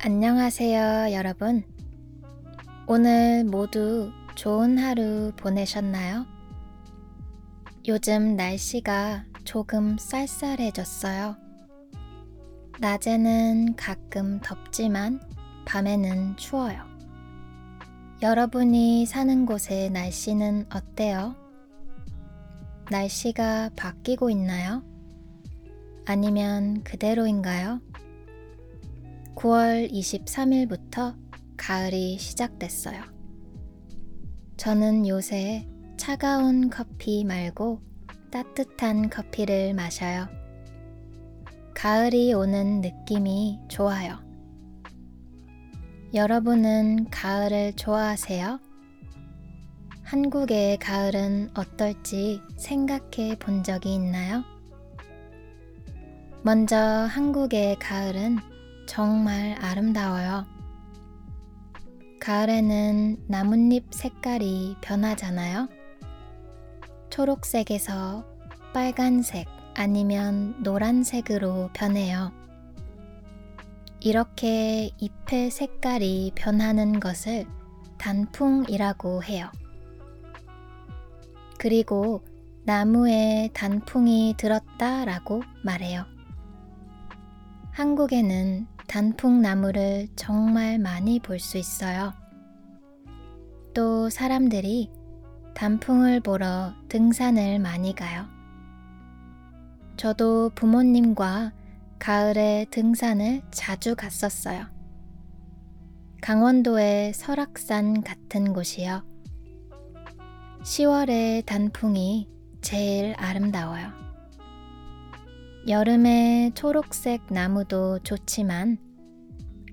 안녕하세요, 여러분. 오늘 모두 좋은 하루 보내셨나요? 요즘 날씨가 조금 쌀쌀해졌어요. 낮에는 가끔 덥지만 밤에는 추워요. 여러분이 사는 곳의 날씨는 어때요? 날씨가 바뀌고 있나요? 아니면 그대로인가요? 9월 23일부터 가을이 시작됐어요. 저는 요새 차가운 커피 말고 따뜻한 커피를 마셔요. 가을이 오는 느낌이 좋아요. 여러분은 가을을 좋아하세요? 한국의 가을은 어떨지 생각해 본 적이 있나요? 먼저 한국의 가을은 정말 아름다워요. 가을에는 나뭇잎 색깔이 변하잖아요. 초록색에서 빨간색 아니면 노란색으로 변해요. 이렇게 잎의 색깔이 변하는 것을 단풍이라고 해요. 그리고 나무에 단풍이 들었다 라고 말해요. 한국에는 단풍나무를 정말 많이 볼 수 있어요. 또 사람들이 단풍을 보러 등산을 많이 가요. 저도 부모님과 가을에 등산을 자주 갔었어요. 강원도의 설악산 같은 곳이요. 10월의 단풍이 제일 아름다워요. 여름에 초록색 나무도 좋지만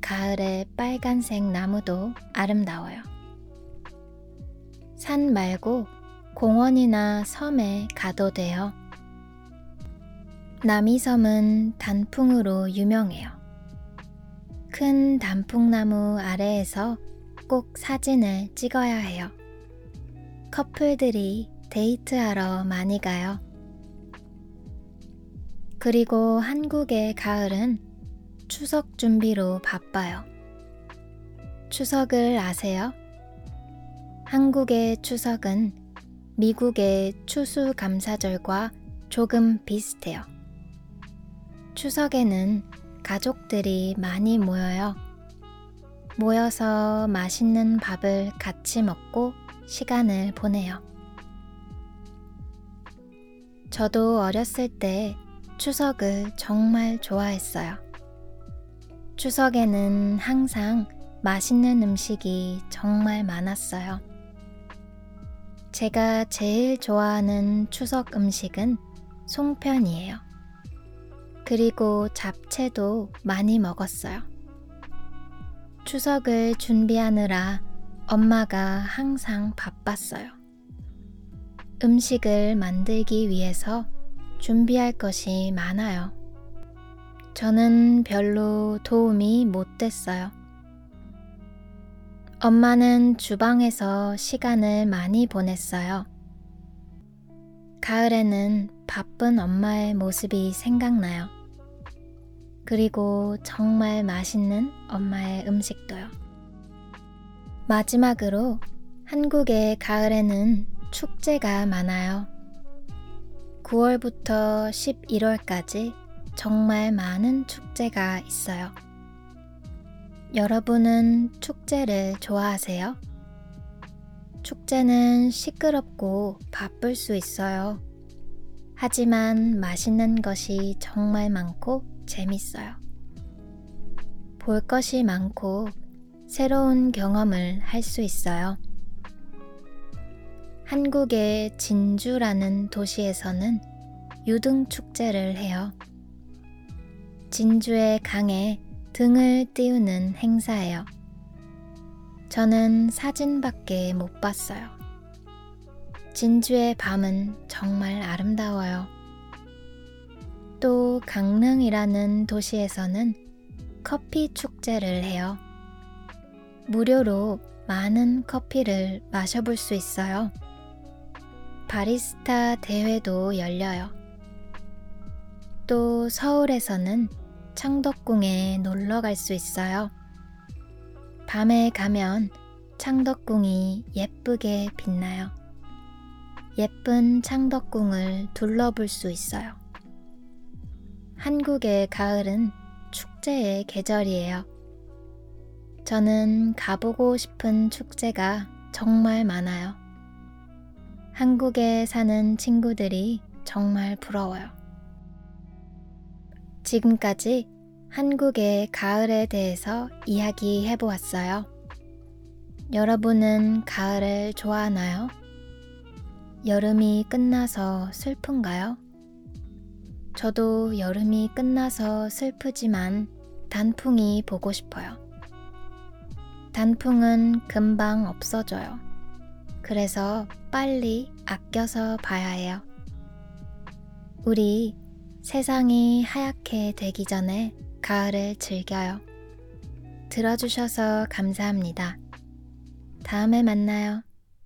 가을에 빨간색 나무도 아름다워요. 산 말고 공원이나 섬에 가도 돼요. 남이섬은 단풍으로 유명해요. 큰 단풍나무 아래에서 꼭 사진을 찍어야 해요. 커플들이 데이트하러 많이 가요. 그리고 한국의 가을은 추석 준비로 바빠요. 추석을 아세요? 한국의 추석은 미국의 추수감사절과 조금 비슷해요. 추석에는 가족들이 많이 모여요. 모여서 맛있는 밥을 같이 먹고 시간을 보내요. 저도 어렸을 때 추석을 정말 좋아했어요. 추석에는 항상 맛있는 음식이 정말 많았어요. 제가 제일 좋아하는 추석 음식은 송편이에요. 그리고 잡채도 많이 먹었어요. 추석을 준비하느라 엄마가 항상 바빴어요. 음식을 만들기 위해서 준비할 것이 많아요. 저는 별로 도움이 못 됐어요. 엄마는 주방에서 시간을 많이 보냈어요. 가을에는 바쁜 엄마의 모습이 생각나요. 그리고 정말 맛있는 엄마의 음식도요. 마지막으로 한국의 가을에는 축제가 많아요. 9월부터 11월까지 정말 많은 축제가 있어요. 여러분은 축제를 좋아하세요? 축제는 시끄럽고 바쁠 수 있어요. 하지만 맛있는 것이 정말 많고 재밌어요. 볼 것이 많고 새로운 경험을 할 수 있어요. 한국의 진주라는 도시에서는 유등 축제를 해요. 진주의 강에 등을 띄우는 행사예요. 저는 사진밖에 못 봤어요. 진주의 밤은 정말 아름다워요. 또 강릉이라는 도시에서는 커피 축제를 해요. 무료로 많은 커피를 마셔볼 수 있어요. 바리스타 대회도 열려요. 또 서울에서는 창덕궁에 놀러 갈 수 있어요. 밤에 가면 창덕궁이 예쁘게 빛나요. 예쁜 창덕궁을 둘러볼 수 있어요. 한국의 가을은 축제의 계절이에요. 저는 가보고 싶은 축제가 정말 많아요. 한국에 사는 친구들이 정말 부러워요. 지금까지 한국의 가을에 대해서 이야기해 보았어요. 여러분은 가을을 좋아하나요? 여름이 끝나서 슬픈가요? 저도 여름이 끝나서 슬프지만 단풍이 보고 싶어요. 단풍은 금방 없어져요. 그래서 빨리 아껴서 봐야 해요. 우리 세상이 하얗게 되기 전에 가을을 즐겨요. 들어주셔서 감사합니다. 다음에 만나요.